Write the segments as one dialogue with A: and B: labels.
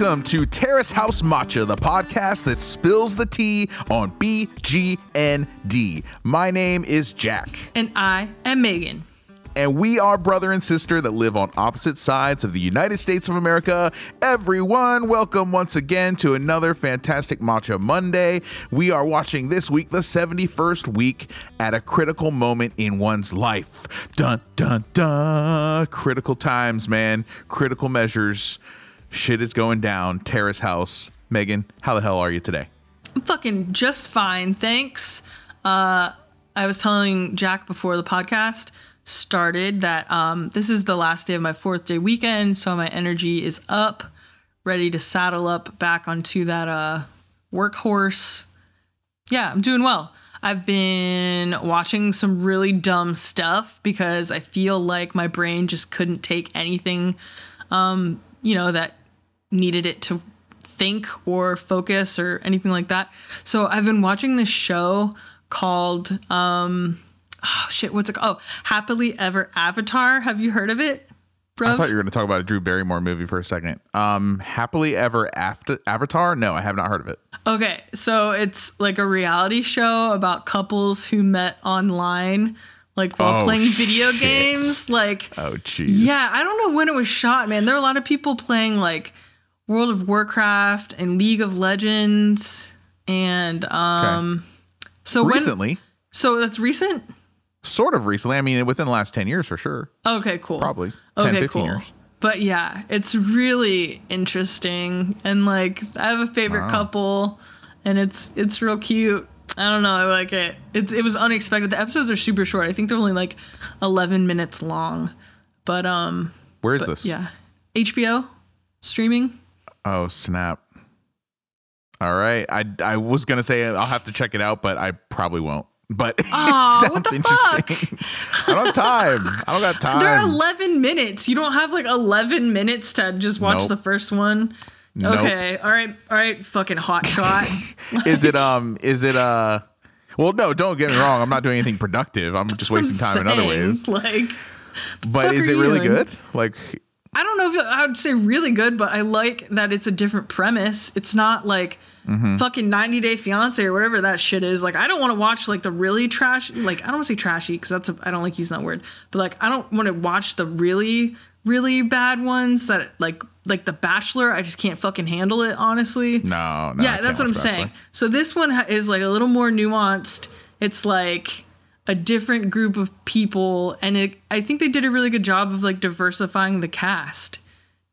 A: Welcome to Terrace House Matcha, the podcast that spills the tea on BGND. My name is Jack,
B: And I am Megan.
A: and we are brother and sister that live on opposite sides of the United States of America. Everyone, welcome once again to another fantastic Matcha Monday. We are watching this week, the 71st week, at a critical moment in one's life. Dun, dun, dun. Critical times, man. Critical measures. Shit is going down. Terrace House. Megan, how the hell are you today?
B: I'm fucking just fine, thanks. Uh, I was telling Jack before the podcast started that um, this is the last day of my fourth day weekend, so my energy is up, ready to saddle up back onto that uh, workhorse. Yeah, I'm doing well. I've been watching some really dumb stuff because I feel like my brain just couldn't take anything, um, you know, that needed it to think or focus or anything like that. So I've been watching this show called um oh shit, what's it called? Oh, Happily Ever Avatar. Have you heard of it? Bro?
A: I thought you were going to talk about a Drew Barrymore movie for a second. Um, Happily Ever After Avatar? No, I have not heard of it.
B: Okay, so it's like a reality show about couples who met online like while
A: Oh,
B: playing video
A: shit.
B: games. Like
A: Oh, jeez.
B: Yeah, I don't know when it was shot, man. There are a lot of people playing like World of Warcraft and League of Legends and um so when
A: Recently,
B: so that's recent?
A: sort of recently. I mean, within the last 10 years for sure.
B: Okay, cool.
A: Probably 10,
B: Okay,
A: 15
B: cool.
A: years.
B: But yeah, it's really interesting and like I have a favorite
A: Wow.
B: couple and it's it's real cute. I don't know, I like it. It's it was unexpected. The episodes are super short. I think they're only like 11 minutes long. But um
A: Where is this?
B: yeah. HBO streaming.
A: Oh, snap. All right. I, I was going to say I'll have to check it out, but I probably won't. But it sounds interesting. I don't have time. I don't got time.
B: They're 11 minutes. You don't have like 11 minutes to just watch
A: Nope.
B: the first one.
A: Nope.
B: Okay. All right. All right. Fucking hot shot.
A: is it um is it uh well no don't get me wrong i'm not doing anything productive i'm just wasting
B: I'm
A: time in other ways
B: Like,
A: but is it really
B: doing?
A: good like
B: I don't know if I would say really good, but I like that it's a different premise. It's not like
A: Mm-hmm.
B: fucking 90 Day Fiance or whatever that shit is. Like, I don't want to watch like the really trash. Like, I don't want to say trashy because that's a, I don't like using that word. But like, I don't want to watch the really really bad ones that like like The Bachelor. I just can't fucking handle it honestly.
A: no no
B: yeah, that's what I'm
A: Bachelor.
B: saying. So this one ha- is like a little more nuanced. It's like a different group of people, and it, I think they did a really good job of like diversifying the cast.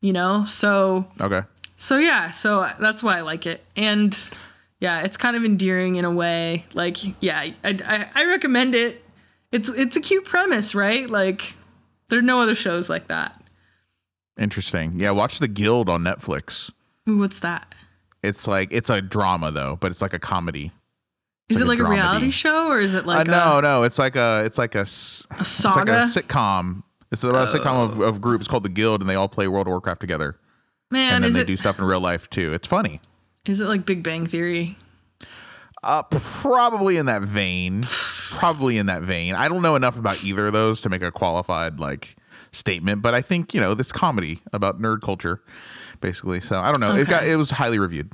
B: You know, so
A: okay
B: so yeah, so that's why I like it, and yeah, it's kind of endearing in a way. Like, yeah, I, I, I recommend it. It's it's a cute premise, right? Like, there are no other shows like that.
A: interesting yeah watch the guild on netflix
B: Ooh, what's that?
A: it's like it's a drama though but it's like a comedy
B: Is
A: like
B: it like a,
A: dramedy.
B: reality show or is it
A: uh,
B: like
A: no
B: a,
A: no no? it's like a it's like a, s-
B: a
A: it's like
B: saga?
A: a sitcom it's about a sitcom of, of groups called the guild and they all play world of warcraft together
B: Man,
A: and then
B: is
A: they
B: it
A: do stuff in real life too it's funny
B: is it like Big Bang Theory?
A: Uh, probably in that vein. Probably in that vein. I don't know enough about either of those to make a qualified like statement, but I think you know this comedy about nerd culture, basically. So I don't know. It got it was highly reviewed.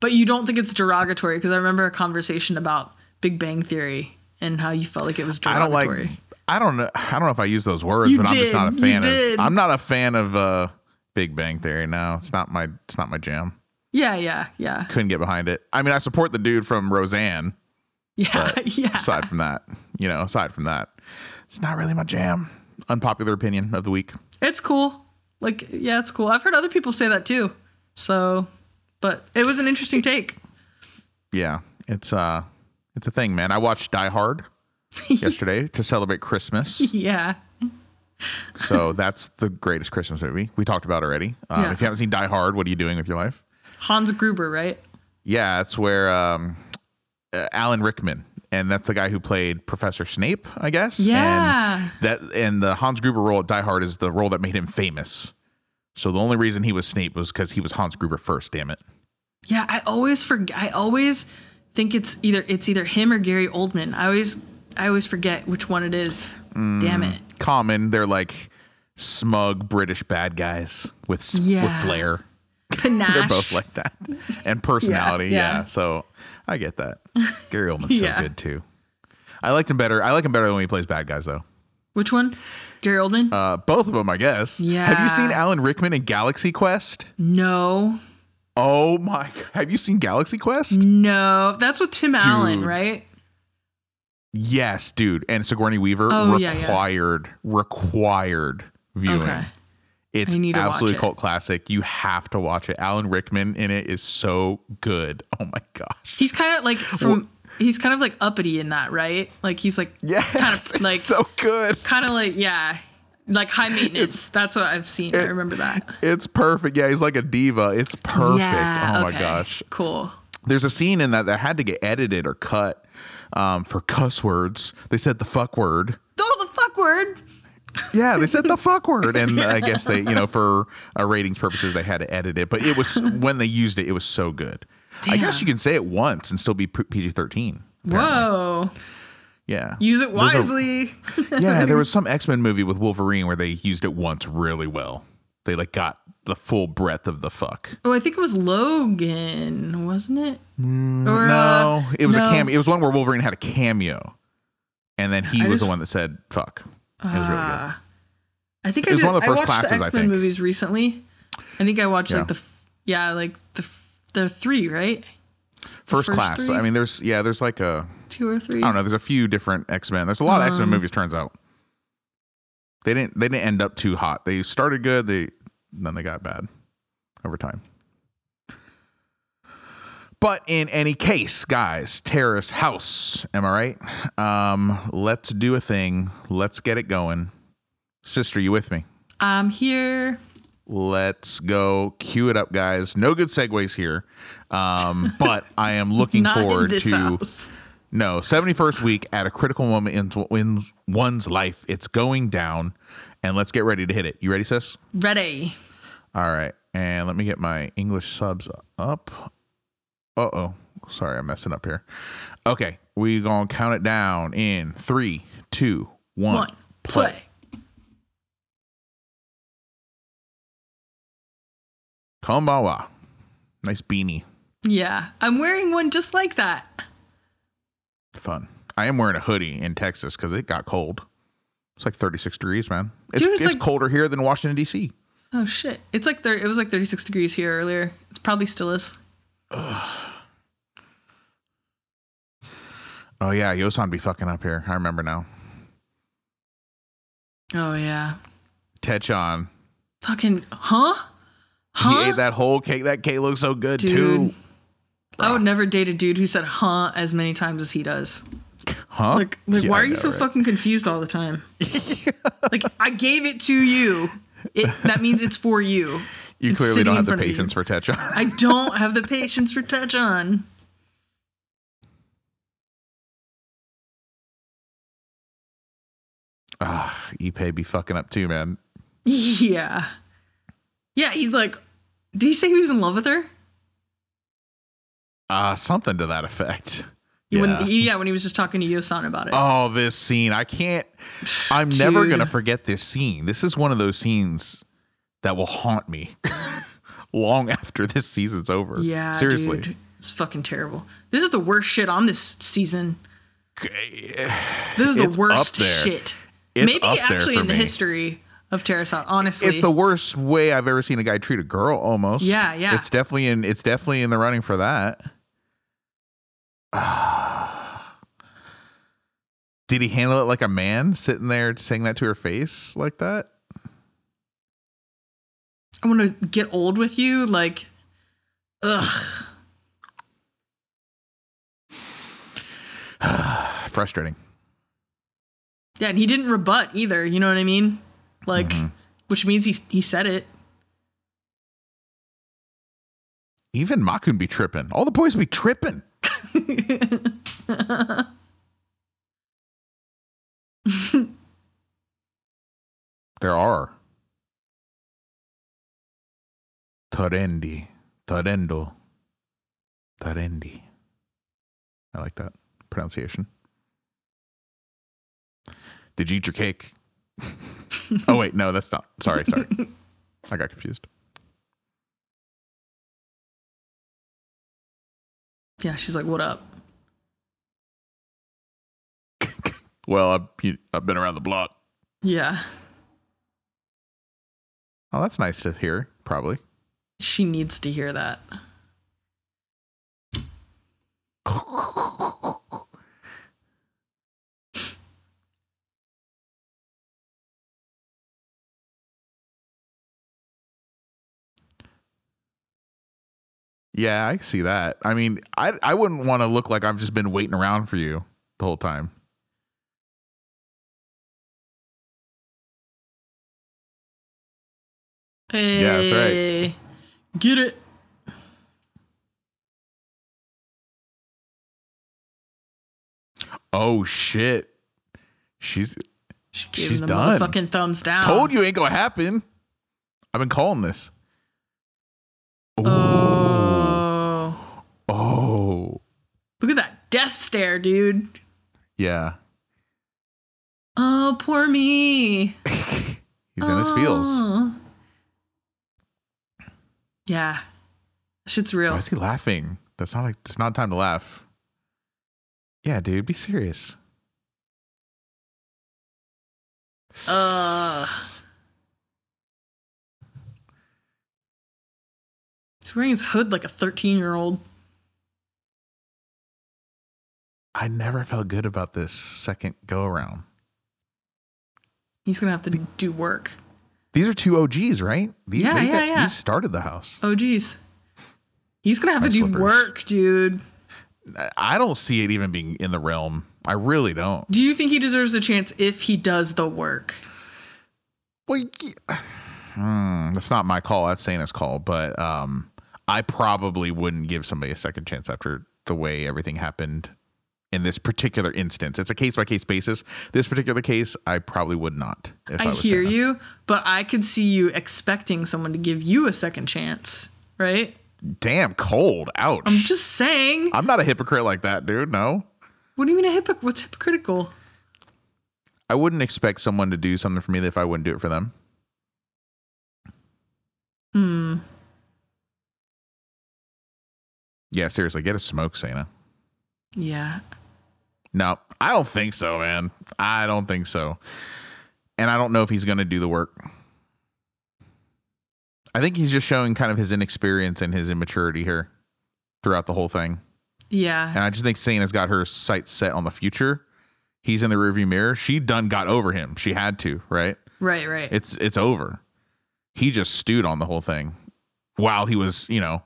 B: But you don't think it's derogatory because I remember a conversation about Big Bang Theory and how you felt like it was derogatory.
A: I don't like. I don't know. I don't know if I use those words,
B: You
A: but I'm just not a fan
B: You
A: of.
B: did.
A: I'm not a fan of uh, Big Bang Theory. No, it's not my. It's not my jam.
B: yeah, yeah, yeah,
A: Couldn't get behind it. I mean, I support the dude from Roseanne.
B: yeah, yeah.
A: Aside from that, you know, aside from that, it's not really my jam. Unpopular opinion of the week.
B: It's cool. Like, yeah, it's cool. I've heard other people say that too. So, but it was an interesting take.
A: Yeah, it's uh it's a thing, man. I watched Die Hard yesterday to celebrate Christmas.
B: Yeah.
A: So that's the greatest Christmas movie we talked about already. Um,
B: Yeah.
A: If you haven't seen Die Hard, what are you doing with your life?
B: Hans Gruber, right?
A: Yeah, it's where um, uh, Alan Rickman, and that's the guy who played Professor Snape, I guess.
B: Yeah.
A: And that and the Hans Gruber role at Die Hard is the role that made him famous. So the only reason he was Snape was because he was Hans Gruber first. Damn it.
B: Yeah, I always forget. I always think it's either it's either him or Gary Oldman. I always I always forget which one it is.
A: Mm.
B: Damn it.
A: Common, they're like smug British bad guys with s with
B: Yeah.
A: flair.
B: Panache.
A: They're both like that. And personality, yeah.
B: yeah.
A: So I get that. Gary Oldman's
B: Yeah.
A: so good too. I liked him better. I like him better when he plays bad guys though.
B: Which one? Gary Oldman?
A: Uh, both of them, I guess. Yeah. Have you seen Alan Rickman in Galaxy Quest?
B: no.
A: Oh my! Have you seen Galaxy Quest?
B: No. That's with Tim Allen, right?
A: Yes, dude. And Sigourney Weaver
B: Oh, yeah, yeah.
A: required required viewing.
B: Okay.
A: It's
B: I need to watch
A: absolutely
B: it.
A: cult classic. You have to watch it. Alan Rickman in it is so good. Oh my gosh.
B: He's kind of like from he's kind of like uppity in that, right? Like he's like
A: Yes,
B: kind
A: it's
B: of like
A: so good.
B: kind of like yeah, like high maintenance. That's what I've seen. I remember that.
A: It's perfect. Yeah, he's like a diva. It's perfect. Yeah, oh my gosh.
B: Cool.
A: There's a scene in that that had to get edited or cut um, for cuss words. They said the fuck word.
B: Oh, the fuck word.
A: Yeah, they said the fuck word, and I guess they, you know, for uh, ratings purposes, they had to edit it. But it was when they used it, it was so good. I guess you can say it once and still be PG thirteen.
B: Whoa.
A: Yeah.
B: Use it
A: There's a-
B: wisely.
A: yeah, there was some X Men movie with Wolverine where they used it once really well. They like got the full breadth of the fuck.
B: oh, I think it was Logan, wasn't it? or,
A: no,
B: uh,
A: it was
B: no.
A: a cameo. It was one where Wolverine had a cameo, and then he
B: I
A: was
B: just-
A: the one that said "fuck." It was really good.
B: Ah. I think
A: It
B: I
A: was
B: did,
A: one of the
B: I
A: first
B: watched
A: classes,
B: the
A: I
B: X-Men
A: think.
B: movies recently. I think I watched
A: Yeah.
B: like the yeah, like the the three, right?
A: First,
B: first
A: class.
B: three?
A: I mean, there's yeah, there's like a
B: Two or three.
A: I don't know. There's a few different X Men. There's a lot of X Men
B: Um,
A: movies. Turns out they didn't they didn't end up too hot. They started good. They then they got bad over time. But in any case, guys, Terrace House. Am I right? Um, let's do a thing. Let's get it going. Sister, you with me?
B: I'm here.
A: Let's go. Cue it up, guys. No good segues here. Um, but I am looking forward to
B: house.
A: no, 71st week at a critical moment in, in one's life. It's going down, and let's get ready to hit it. You ready, sis?
B: Ready.
A: All right. And let me get my English subs up. Uh oh. Sorry, I'm messing up here. Okay. we going to count it down in three, two, one.
B: One. Play.
A: Konbanwa. Nice beanie.
B: Yeah. I'm wearing one just like that.
A: Fun. I am wearing a hoodie in Texas because it got cold. It's like 36 degrees, man. It's,
B: Dude, it's
A: it's
B: like-
A: colder here than Washington, D.C.
B: Oh shit. It's like thir- it was like 36 degrees here earlier. It probably still is.
A: Oh, yeah. Yosan be fucking up here. I remember now.
B: Oh yeah.
A: Tetchon.
B: Fucking huh? Huh?
A: He ate that whole cake. That cake looks so good,
B: Dude.
A: too.
B: I would never date a dude who said huh as many times as he does.
A: Huh?
B: Like, like
A: Yeah,
B: why are you
A: know,
B: so
A: right?
B: fucking confused all the time? like, I gave it to you. It, that means it's for you.
A: You
B: It's
A: clearly don't have the
B: front of you.
A: patience for Tetchon.
B: I don't have the patience for Tetchon.
A: Ah, Ipe be fucking up too, man.
B: Yeah. Yeah, he's like, did he say he was in love with her?
A: Uh, something to that effect.
B: Yeah. When, yeah, when he was just talking to Yosan about it.
A: Oh, this scene. I can't. I'm never going to forget this scene. This is one of those scenes that will haunt me long after this season's over.
B: yeah,
A: Seriously.
B: dude. It's fucking terrible. This is the worst shit on this season. This is
A: It's
B: the worst shit.
A: It's
B: Maybe
A: up there
B: actually in the history of Terrace honestly.
A: It's the worst way I've ever seen a guy treat a girl almost.
B: Yeah, yeah.
A: It's definitely in it's definitely in the running for that. Did he handle it like a man sitting there saying that to her face like that?
B: I want to get old with you. Like, ugh.
A: Frustrating.
B: Yeah, and he didn't rebut either. You know what I mean? Like,
A: Mhm.
B: which means he he said it.
A: Even Makun be tripping. All the boys be tripping. There are. Tarendi. Tarendo. Tarendi. I like that pronunciation. Did you eat your cake? oh wait, no, that's not. Sorry, sorry. I got confused.
B: Yeah, she's like, "What up?"
A: well, I've I've been around the block.
B: Yeah.
A: Oh, that's nice to hear. Probably.
B: She needs to hear that.
A: Yeah, I see that. I mean, I I wouldn't want to look like I've just been waiting around for you the whole time.
B: Hey,
A: that's right.
B: Eh, get it?
A: Oh shit. She's
B: She
A: She's done.
B: motherfucking thumbs down.
A: told you ain't gonna happen. I've been calling this. Ooh.
B: Oh,
A: oh.
B: look at that death stare, dude.
A: Yeah.
B: Oh, poor me.
A: He's in his feels.
B: Oh. Yeah, shit's real.
A: Why is he laughing? That's not like it's not time to laugh. Yeah, dude, be serious.
B: Uh. He's wearing his hood like a 13 year old.
A: I never felt good about this second go around.
B: He's gonna have to do work.
A: These are two OGs, right? These,
B: Yeah, yeah,
A: got-
B: yeah.
A: These started the house.
B: Geez. He's gonna have
A: My
B: to do
A: slippers.
B: work, dude.
A: I- don't see it even being in the realm. I really don't.
B: Do you think he deserves a chance if he does the work?
A: Well, y- hmm, that's not my call. That's Sana's call. But um, I probably wouldn't give somebody a second chance after the way everything happened in this particular instance. It's a case by case basis. This particular case, I probably would not. If I,
B: I hear you, but I could see you expecting someone to give you a second chance, right?
A: Damn cold. Ouch.
B: I'm just saying.
A: I'm not a hypocrite like that, dude. No.
B: What do you mean a hypocrite? What's hypocritical?
A: I wouldn't expect someone to do something for me if I wouldn't do it for them.
B: Hmm.
A: Yeah, seriously, get a smoke, Sana.
B: Yeah.
A: No, I don't think so, man. I don't think so. And I don't know if he's going to do the work. I think he's just showing kind of his inexperience and his immaturity here throughout the whole thing.
B: Yeah.
A: And I just think Sana's got her sights set on the future. He's in the rearview mirror. She done got over him. She had to, right?
B: Right, right.
A: It's it's over. He just stewed on the whole thing while he was, you know,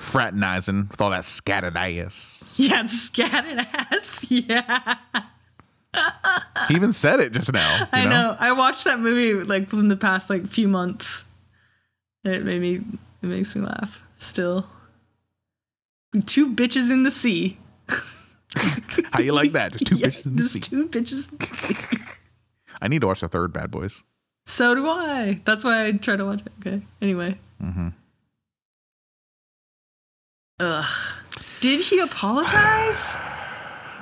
A: fraternizing with all that scattered ass.
B: yeah, scattered ass. Yeah.
A: He even said it just now. you
B: I know. I watched that movie like within the past like few months. It made me it makes me laugh. Still. Two bitches in the sea.
A: How you like that? Just two
B: Yeah,
A: bitches in the
B: just
A: sea.
B: Two bitches. in the sea.
A: I need to watch the third Bad Boys.
B: so do I. That's why I try to watch it. Okay. Anyway.
A: Mm-hmm.
B: Ugh. Did he apologize?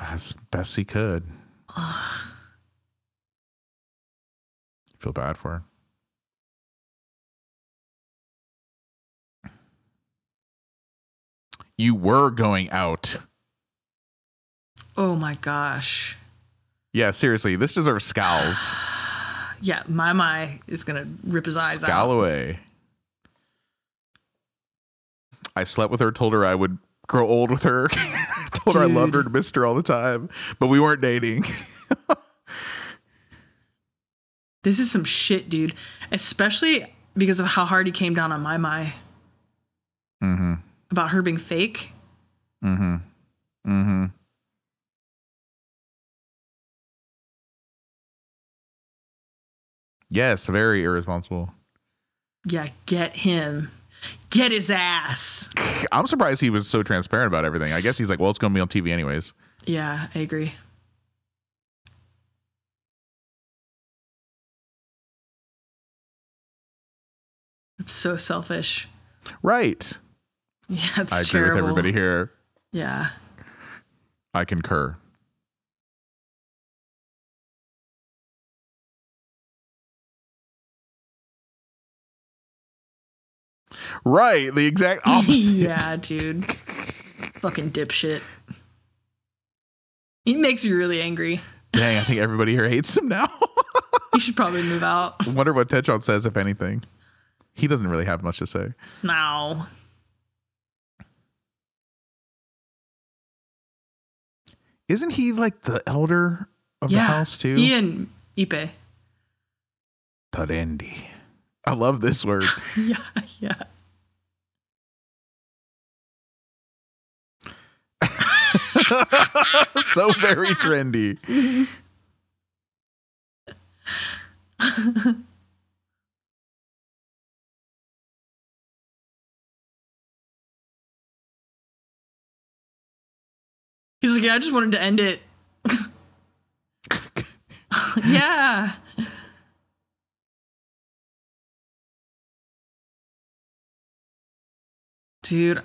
A: As best he could. Ugh. Feel bad for her. You were going out.
B: oh my gosh.
A: Yeah, seriously, this deserves scowls.
B: Yeah, my my is gonna rip his eyes
A: Scowl
B: out.
A: away. I slept with her, told her I would grow old with her, told her I loved her and missed her all the time, but we weren't dating.
B: This is some shit, dude. Especially because of how hard he came down on my my
A: mm-hmm.
B: about her being fake.
A: Mm-hmm. Mm-hmm. Yes, very irresponsible.
B: Yeah, get him. Get his ass.
A: I'm surprised he was so transparent about everything. I guess he's like, well, it's going to be on TV anyways.
B: Yeah, I agree. It's so selfish.
A: Right.
B: Yeah, it's
A: I agree with everybody here.
B: Yeah.
A: I concur. Right, the exact opposite.
B: yeah, dude. Fucking dipshit. He makes me really angry.
A: Dang, I think everybody here hates him now.
B: He should probably move out.
A: Wonder what Tetchon says, if anything. He doesn't really have much to say.
B: Now.
A: Isn't he like the elder of the house too?
B: He and Ipe.
A: Tarendi. I love this word.
B: Yeah, yeah.
A: so very trendy.
B: He's like, yeah, I just wanted to end it. yeah. Dude,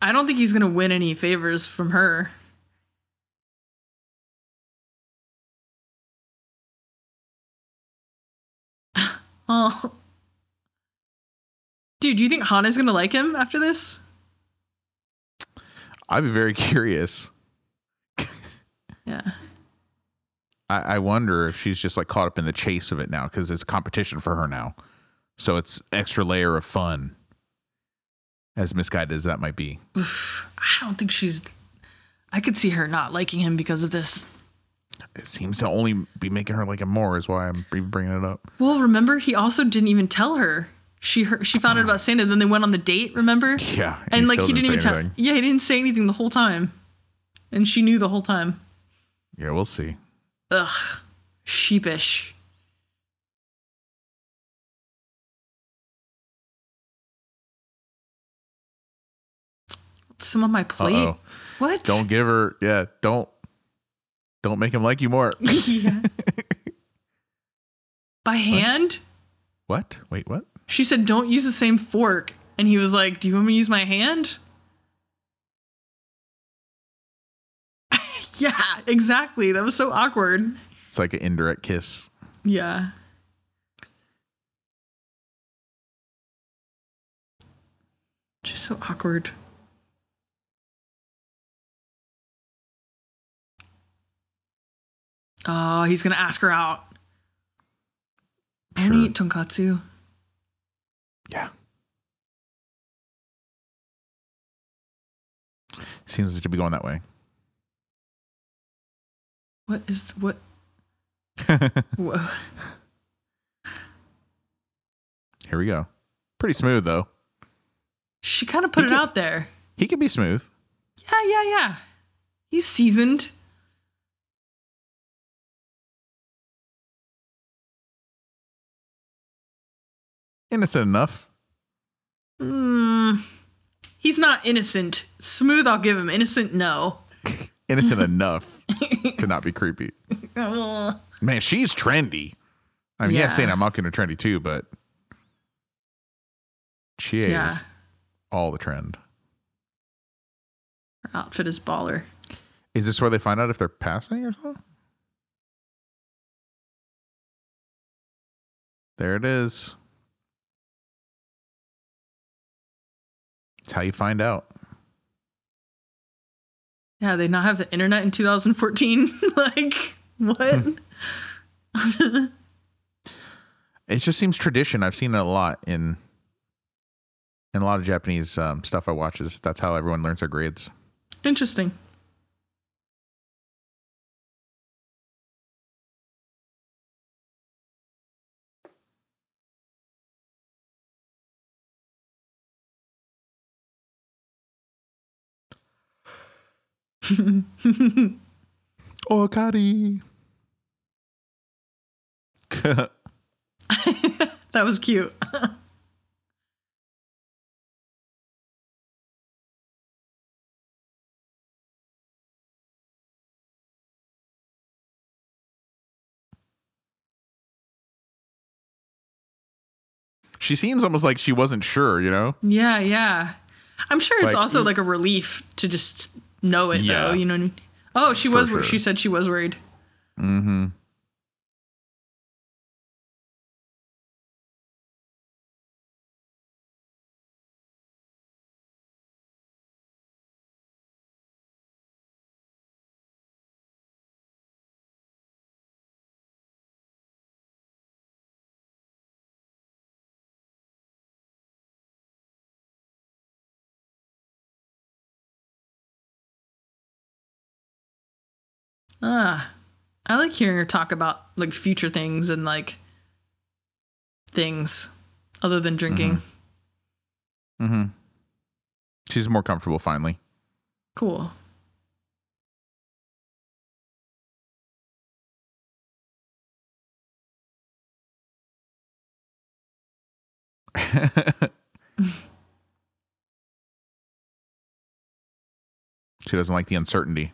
B: I don't think he's gonna win any favors from her. oh. Dude, do you think Hana's gonna like him after this?
A: I'd be very curious.
B: Yeah.
A: I, I wonder if she's just like caught up in the chase of it now because it's competition for her now. So it's extra layer of fun. As misguided as that might be.
B: Oof, I don't think she's. I could see her not liking him because of this.
A: It seems to only be making her like him more, is why I'm bringing it up.
B: Well, remember he also didn't even tell her. She heard, she found out about Sana, then they went on the date. Remember?
A: Yeah.
B: And like
A: still
B: he didn't even
A: say
B: tell. Yeah, he didn't say anything the whole time, and she knew the whole time.
A: Yeah, we'll see.
B: Ugh, sheepish. Some on my plate.
A: Uh-oh.
B: What?
A: Don't give her yeah, don't don't make him like you more.
B: yeah. By hand?
A: what? Wait, what?
B: She said, "Don't use the same fork," and he was like, "Do you want me to use my hand?" yeah, exactly. That was so awkward.
A: It's like an indirect kiss.
B: Yeah. Just so awkward. Oh, he's gonna ask her out.
A: Sure.
B: want eat tonkatsu.
A: Yeah. Seems to be going that way.
B: What is what? Whoa.
A: Here we go. Pretty smooth though.
B: She kind of put
A: He
B: it out there.
A: He could be smooth.
B: Yeah, yeah, yeah. He's seasoned.
A: Innocent enough.
B: Mm, he's not innocent. Smooth, I'll give him. Innocent, no.
A: Innocent enough to not be creepy. Man, she's trendy. I mean, yeah,
B: Yeah.
A: saying I'm mocking her trendy too, but she is
B: Yeah.
A: all the trend.
B: Her outfit is baller.
A: Is this where they find out if they're passing or something? There it is. It's how you find out.
B: Yeah, they not have the internet in 2014. like, what?
A: It just seems tradition. I've seen it a lot in in a lot of Japanese um, stuff I watch. Is that's how everyone learns their grades.
B: Interesting.
A: Okari.
B: that was cute.
A: she seems almost like she wasn't sure, you know?
B: yeah, yeah. I'm sure it's
A: Like-
B: also like a relief to just know it,
A: Yeah.
B: though. You know what I mean? Oh, she
A: For
B: was.
A: sure.
B: She said she was worried.
A: Mm-hmm.
B: Ah, I like hearing her talk about like future things and like things other than drinking.
A: Mm-hmm. She's more comfortable finally.
B: Cool.
A: she doesn't like the uncertainty.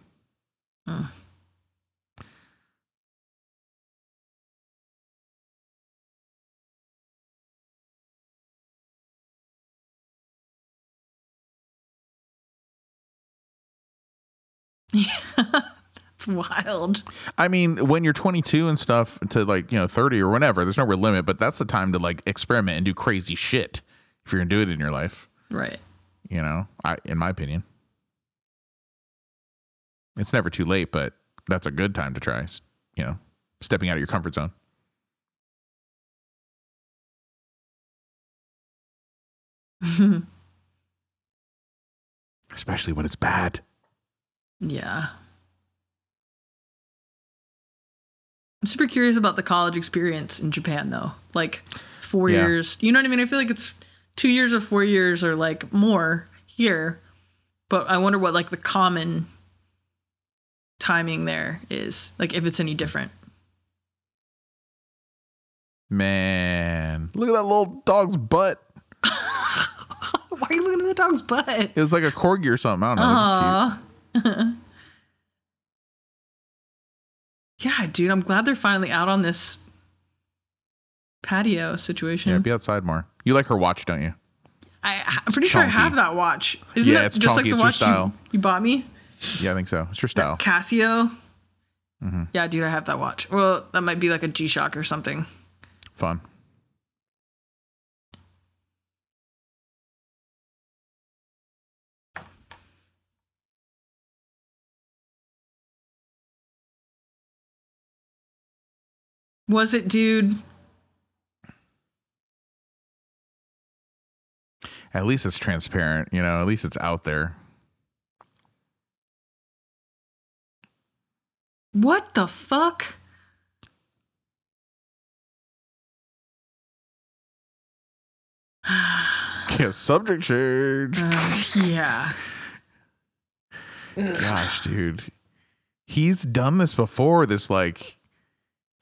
B: that's wild.
A: I mean, when you're 22 and stuff to like, you know, 30 or whenever, there's no real limit, but that's the time to like experiment and do crazy shit if you're going to do it in your life,
B: Right.
A: you know, I, in my opinion. It's never too late, but that's a good time to try, you know, stepping out of your comfort zone. Especially when it's bad.
B: yeah. I'm super curious about the college experience in Japan though. Like four
A: Yeah.
B: years. You know what I mean? I feel like it's two years or four years or like more here. But I wonder what like the common timing there is. Like if it's any different.
A: Man, look at that little dog's butt.
B: Why are you looking at the dog's butt?
A: It was like a corgi or something. I don't know. It's
B: yeah, dude, I'm glad they're finally out on this patio situation.
A: Yeah, be outside more. You like her watch, don't you?
B: I, I'm pretty sure I have that watch. Isn't
A: Yeah,
B: that
A: it's
B: just like the
A: It's
B: watch
A: style.
B: you, you bought me?
A: Yeah, I think so. It's your style.
B: Casio.
A: Mhm.
B: Yeah, dude, I have that watch. Well, that might be like a G Shock or something.
A: Fun.
B: Was it, dude?
A: At least it's transparent, you know, at least it's out there.
B: What the fuck?
A: Yeah, subject change.
B: Uh, yeah.
A: Gosh, dude. He's done this before, this like,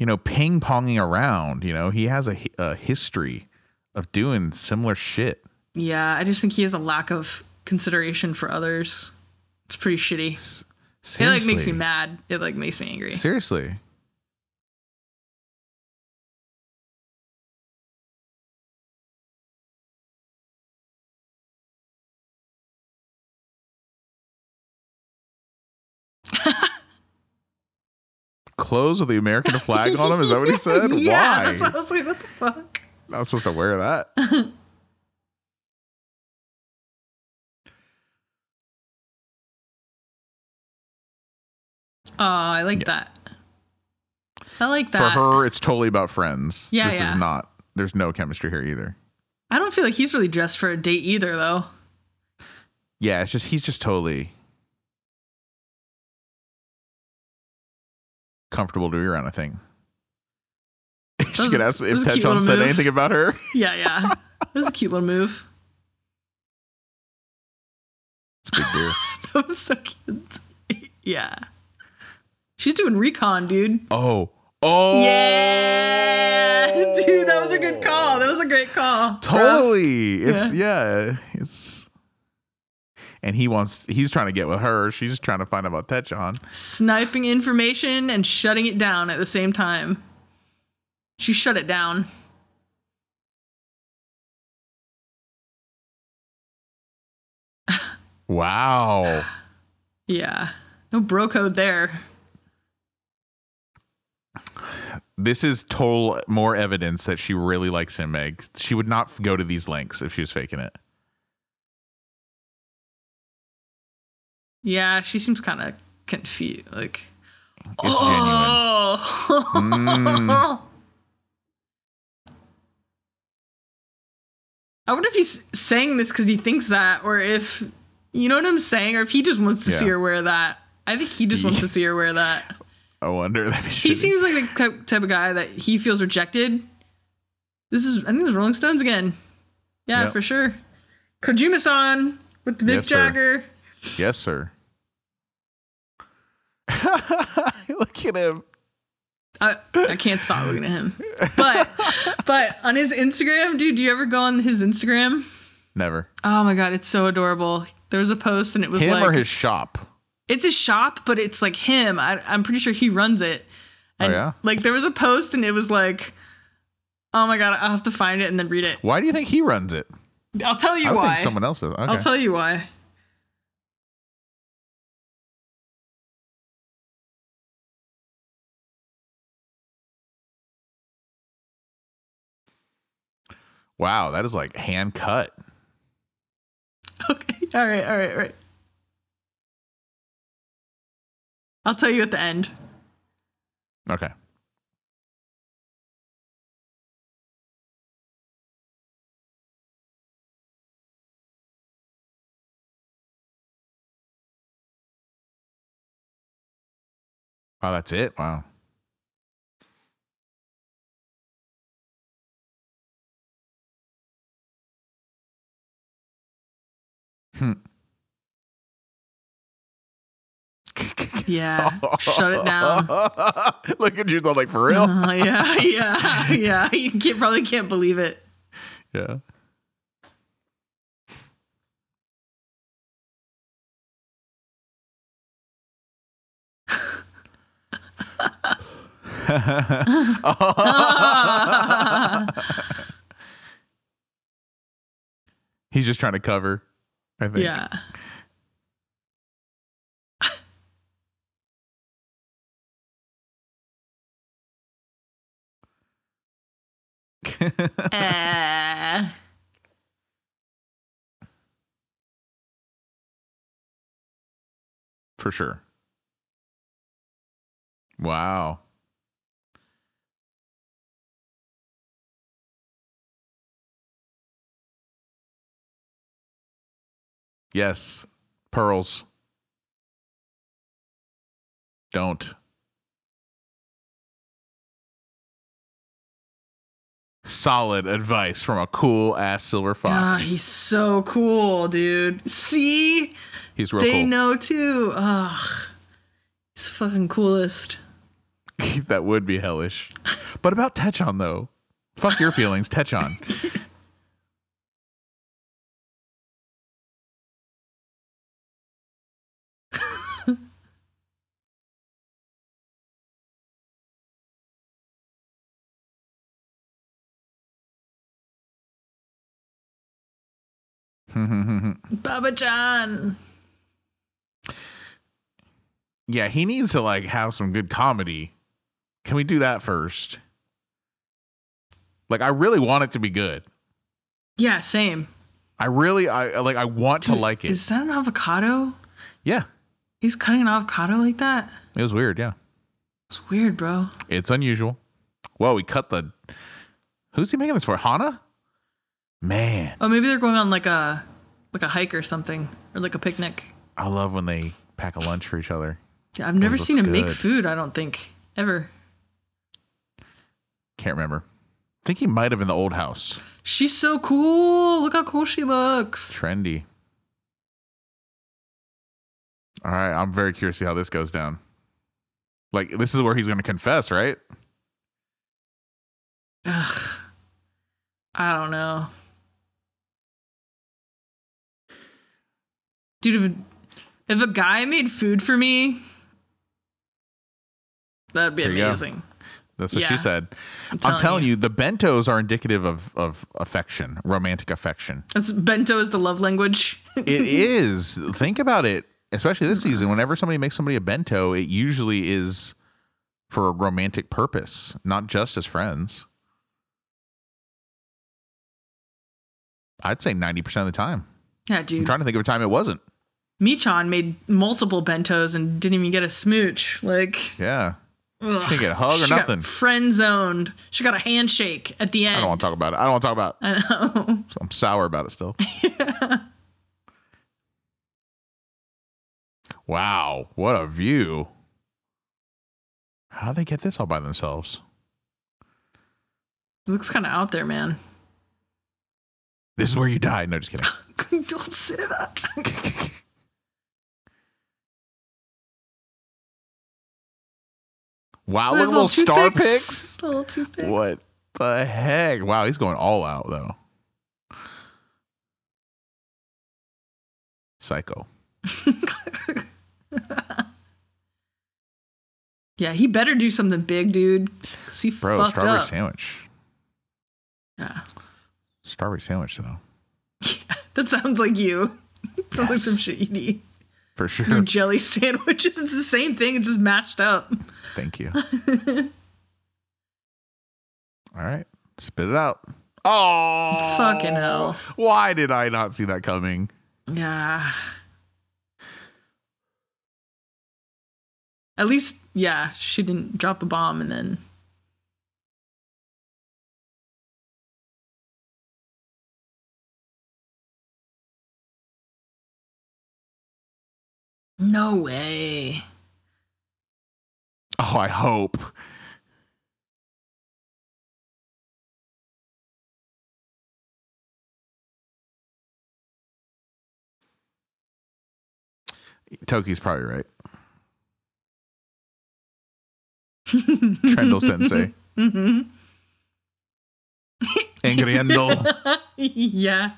A: you know, ping ponging around, you know, he has a, a history of doing similar shit.
B: Yeah, I just think he has a lack of consideration for others. It's pretty shitty. It like makes me mad. It like makes me angry.
A: Seriously. Clothes with the American flag on them? Is that what he said?
B: yeah,
A: Why?
B: that's what I was like. What the fuck?
A: Not supposed to wear that.
B: Oh, I like that. I like that.
A: For her, it's totally about friends.
B: Yeah,
A: this
B: yeah.
A: is not. There's no chemistry here either.
B: I don't feel like he's really dressed for a date either, though.
A: Yeah, it's just he's just totally comfortable to be around. I think. she could ask if Tetchon said
B: move.
A: anything about her.
B: Yeah, yeah. that was a cute little move.
A: It's a big deal.
B: That was so cute. yeah. She's doing recon, dude.
A: Oh, oh,
B: Yeah, dude, that was a good call. That was a great call.
A: Totally. It's yeah. It's. And he wants. He's trying to get with her. She's trying to find out about Tetchon.
B: Sniping information and shutting it down at the same time. She shut it down.
A: Wow.
B: Yeah. No bro code there.
A: This is total more evidence that she really likes him, Meg. She would not go to these lengths if she was faking it.
B: Yeah, she seems kind of confused. Like,
A: It's genuine.
B: oh.
A: Mm.
B: I wonder if he's saying this because he thinks that, or if you know what I'm saying, or if he just wants to see her wear that. I think he just wants to see her wear that.
A: I wonder.
B: He seems like the type- of guy that he feels rejected. This is, I think, is Rolling Stones again. Yeah,
A: Yep.
B: for sure. Kojima-san with the Mick
A: Yes, sir.
B: Jagger.
A: Yes, sir. Look at him.
B: I, I can't stop looking at him. But but on his Instagram, dude, do you ever go on his Instagram?
A: Never.
B: Oh my god, it's so adorable. There was a post and it was
A: Him
B: like
A: or his shop?
B: it's his shop, but it's like him. I, I'm pretty sure he runs it.
A: Oh, yeah?
B: like there was a post and it was like, oh my god, I'll have to find it and then read it.
A: Why do you think he runs it?
B: I'll tell you
A: I
B: why.
A: think someone else does. Okay.
B: I'll tell you why.
A: Wow, that is like hand cut.
B: Okay. All right. All right. All right. I'll tell you at the end.
A: Okay. Wow, that's it. Wow. Hmm.
B: Yeah. Shut it down.
A: Look at you, though, like for real.
B: Uh, yeah. Yeah. Yeah. You can't, probably can't believe it.
A: Yeah. He's just trying to cover, I think.
B: Yeah. Eh.
A: For sure. Wow. Yes. Pearls. Don't. Solid advice from a cool ass silver
B: Ah,
A: fox.
B: he's so cool, dude. See?
A: he's real cool.
B: they
A: cool.
B: know too. Ugh. He's the fucking coolest.
A: that would be hellish. But about Tetchon though, fuck your feelings, Tetchon.
B: Baba John.
A: yeah, he needs to like have some good comedy. Can we do that first? Like, I really want it to be good.
B: Yeah, same.
A: I really, I like, I want to like it.
B: Is that an avocado?
A: yeah,
B: He's cutting an avocado like that?
A: it was weird. Yeah,
B: It's weird, bro.
A: it's unusual. Whoa, we cut the. Who's he making this for? Hana? Man,
B: Oh, maybe they're going on like a like a hike or something, or like a picnic.
A: I love when they pack a lunch for each other.
B: Yeah, I've never seen him make food. I don't think ever.
A: Can't remember. I think he might have in the old house.
B: She's so cool. Look how cool she looks.
A: Trendy. All right, I'm very curious to see how this goes down. Like, this is where he's going to confess, right?
B: Ugh. I don't know. Dude, if, if a guy made food for me, that'd be
A: There
B: amazing.
A: That's what she said. I'm
B: telling
A: telling,
B: you.
A: you. the bentos are indicative of of affection, romantic affection.
B: That's bento is the love language.
A: It is. Think about it, especially this season. Whenever somebody makes somebody a bento, it usually is for a romantic purpose, not just as friends. I'd say 90% of the time.
B: yeah, dude.
A: I'm trying to think of a time it wasn't.
B: Michan made multiple bentos and didn't even get a smooch. Like,
A: Yeah.
B: ugh.
A: She didn't get a hug or
B: She
A: nothing.
B: friend zoned. She got a handshake at the end.
A: I don't want to talk about it. I don't want to talk about it.
B: I know.
A: I'm sour about it still. Wow, what a view. How'd they get this all by themselves?
B: It looks kind of out there, man.
A: This is where you die. No, just kidding.
B: Don't say that.
A: Wow, look little star picks.
B: Little toothpicks.
A: What the heck? Wow, he's going all out though. Psycho.
B: Yeah, he better do something big, dude. Cause he
A: Bro,
B: fucked
A: strawberry
B: up.
A: sandwich.
B: Yeah,
A: Strawberry sandwich though.
B: Yeah, that sounds like you. sounds like some shit you'd eat.
A: For
B: Your
A: sure.
B: jelly sandwiches. It's the same thing. It's just mashed up.
A: Thank you. All right. Spit it out. Oh
B: Fucking hell.
A: Why did I not see that coming?
B: Yeah. At least, yeah, she didn't drop a bomb and then. No way.
A: Oh, I hope. Toki's probably right. Triendl Sensei.
B: mm-hmm.
A: Angriendo.
B: yeah.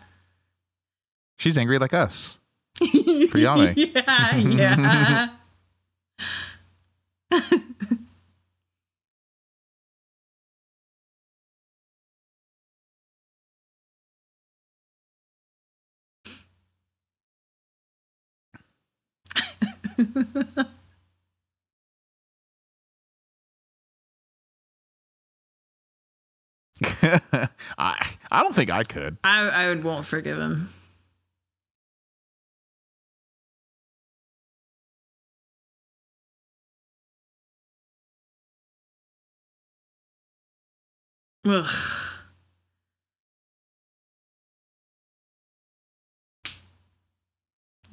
A: She's angry like us. Yame.
B: yeah, yeah.
A: I I don't think I could.
B: I I would won't forgive him. Ugh.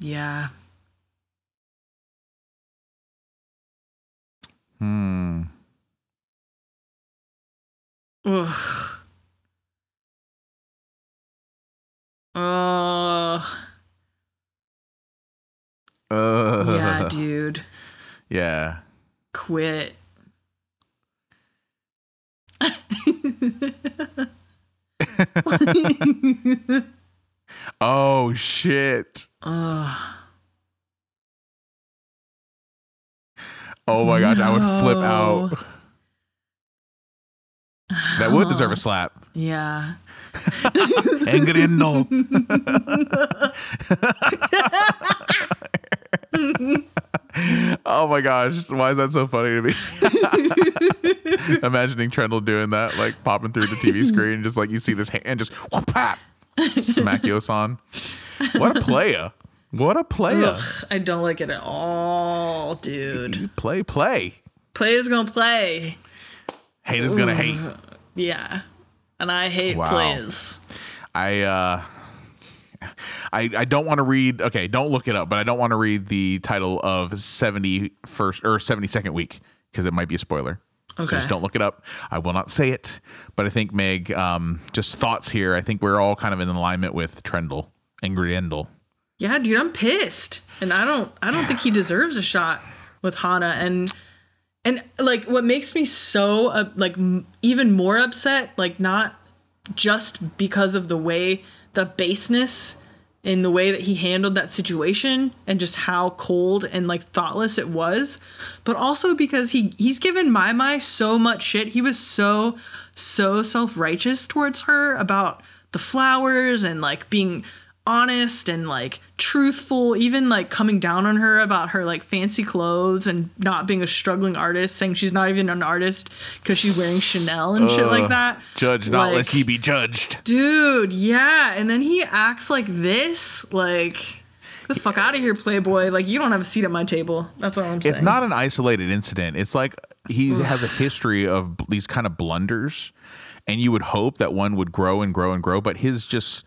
B: Yeah.
A: Hmm.
B: Ugh. Ugh.
A: Uh,
B: Yeah, dude.
A: yeah.
B: Quit.
A: Oh shit.
B: Ugh.
A: Oh my gosh, I would flip out. That would deserve a slap.
B: Yeah.
A: Angriendo. oh my gosh, why is that so funny to me? Imagining Triendl doing that, like popping through the TV screen, just like you see this hand just whoop, pap, smack Yosan. What a player! What a player!
B: Ugh, I don't like it at all, dude.
A: Play, play.
B: Play is gonna play.
A: Hate is gonna hate.
B: Yeah. And I hate
A: Wow.
B: players.
A: I uh I I don't want to read okay, don't look it up, but I don't want to read the title of 71st or 72nd week because it might be a spoiler. So
B: Okay.
A: just don't look it up. I will not say it, but I think Meg um just thoughts here. I think we're all kind of in alignment with Triendl and Griendel.
B: Yeah, dude, I'm pissed. And I don't I don't think he deserves a shot with Hana and and like what makes me so uh, like m- even more upset like not just because of the way the baseness in the way that he handled that situation and just how cold and like thoughtless it was but also because he he's given my my so much shit. He was so so self-righteous towards her about the flowers and like being honest and like truthful even like coming down on her about her like fancy clothes and not being a struggling artist saying she's not even an artist because she's wearing chanel and shit like that.
A: Judge not
B: Like-
A: lest ye be judged.
B: dude yeah and then he acts like this like the fuck out of here playboy. Like you don't have a seat at my table. That's all i'm saying.
A: It's not an isolated incident. It's like he has a history of these kind of blunders, and you would hope that one would grow and grow and grow, but his just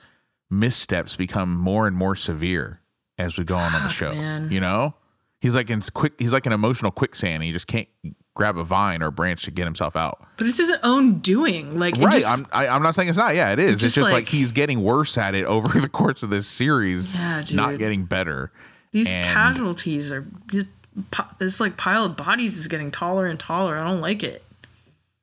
A: missteps become more and more severe as we go on on the show.
B: man.
A: You know, he's like in quick. He's like an emotional quicksand. He just can't grab a vine or a branch to get himself out.
B: But it's his own doing. Like,
A: Right.
B: just-
A: I'm I, I'm not saying it's not. Yeah, it is. It's
B: just
A: just, like,
B: like-
A: he's getting worse at it over the course of this series.
B: Yeah,
A: Not getting better.
B: these
A: and-
B: casualties are this like pile of bodies is getting taller and taller. I don't like it.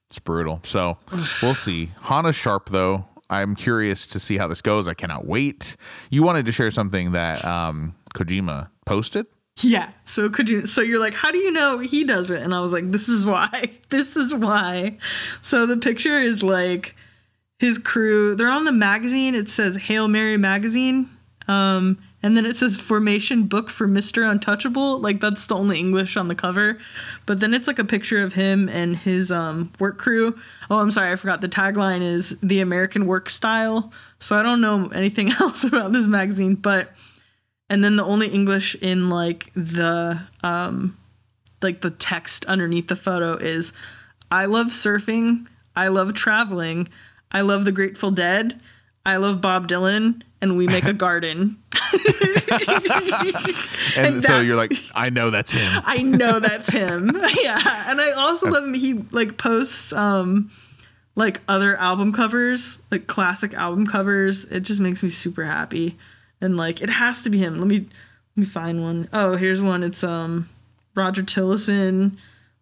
A: It's brutal. So we'll see. Hana Sharp though. I'm curious to see how this goes. I cannot wait. You wanted to share something that um, Kojima posted.
B: Yeah. So could you? So you're like, how do you know he does it? And I was like, this is why. This is why. So the picture is like his crew. They're on the magazine. It says Hail Mary magazine. Um, and then it says Formation Book for Mr. Untouchable. Like that's the only English on the cover. But then it's like a picture of him and his um, work crew. Oh, I'm sorry, I forgot. The tagline is the American work style. So I don't know anything else about this magazine, but and then the only english in like the um like the text underneath the photo is i love surfing i love traveling i love the grateful dead i love bob dylan and we make a garden.
A: And,
B: And
A: so
B: that-
A: you're like, I know that's him.
B: i know that's him. Yeah. And i also love him. He like posts um like other album covers like classic album covers. It just makes me super happy. And like it has to be him. Let me let me find one. Oh, here's one. It's um roger tillison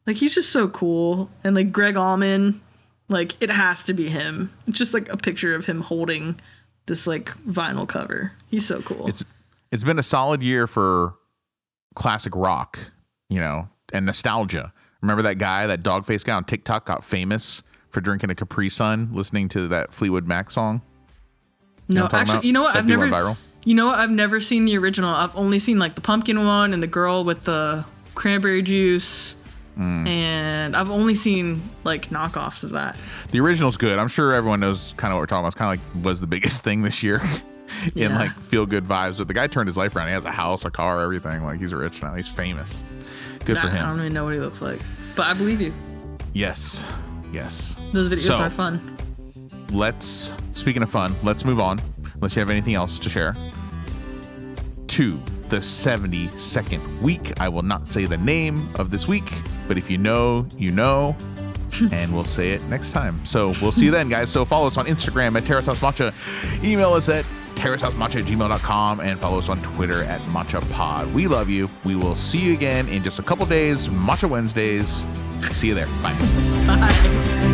B: like he's just so cool. And like gregg allman like it has to be him it's just like a picture of him holding this like vinyl cover he's so cool
A: It's it's been a solid year for classic rock, you know, and nostalgia. Remember that guy, that dog face guy on TikTok got famous for drinking a Capri Sun, listening to that Fleetwood Mac song?
B: no actually
A: about?
B: you know what
A: That
B: i've never
A: viral?
B: You know what? I've never seen the original. I've only seen like the pumpkin one and the girl with the cranberry juice.
A: Mm.
B: And I've only seen like knockoffs of that.
A: The original's good. I'm sure everyone knows kind of what we're talking about. It's kind of like was the biggest thing this year in
B: Yeah.
A: like feel good vibes. But the guy turned his life around. He has a house, a car, everything. Like he's rich now. He's famous. Good for him.
B: I don't even know what he looks like. But I believe you.
A: Yes. Yes.
B: Those videos
A: So-
B: are fun.
A: let's speaking of fun let's move on unless you have anything else to share to the 72nd week. I will not say the name of this week but if you know you know and we'll say it next time. So we'll see you then guys. So follow us on instagram at terrace house matcha. Email us at terracehouse.matcha at gmail.com and follow us on twitter at matcha pod we love you. We will see you again in just a couple days. Matcha wednesdays. See you there. Bye
B: Bye.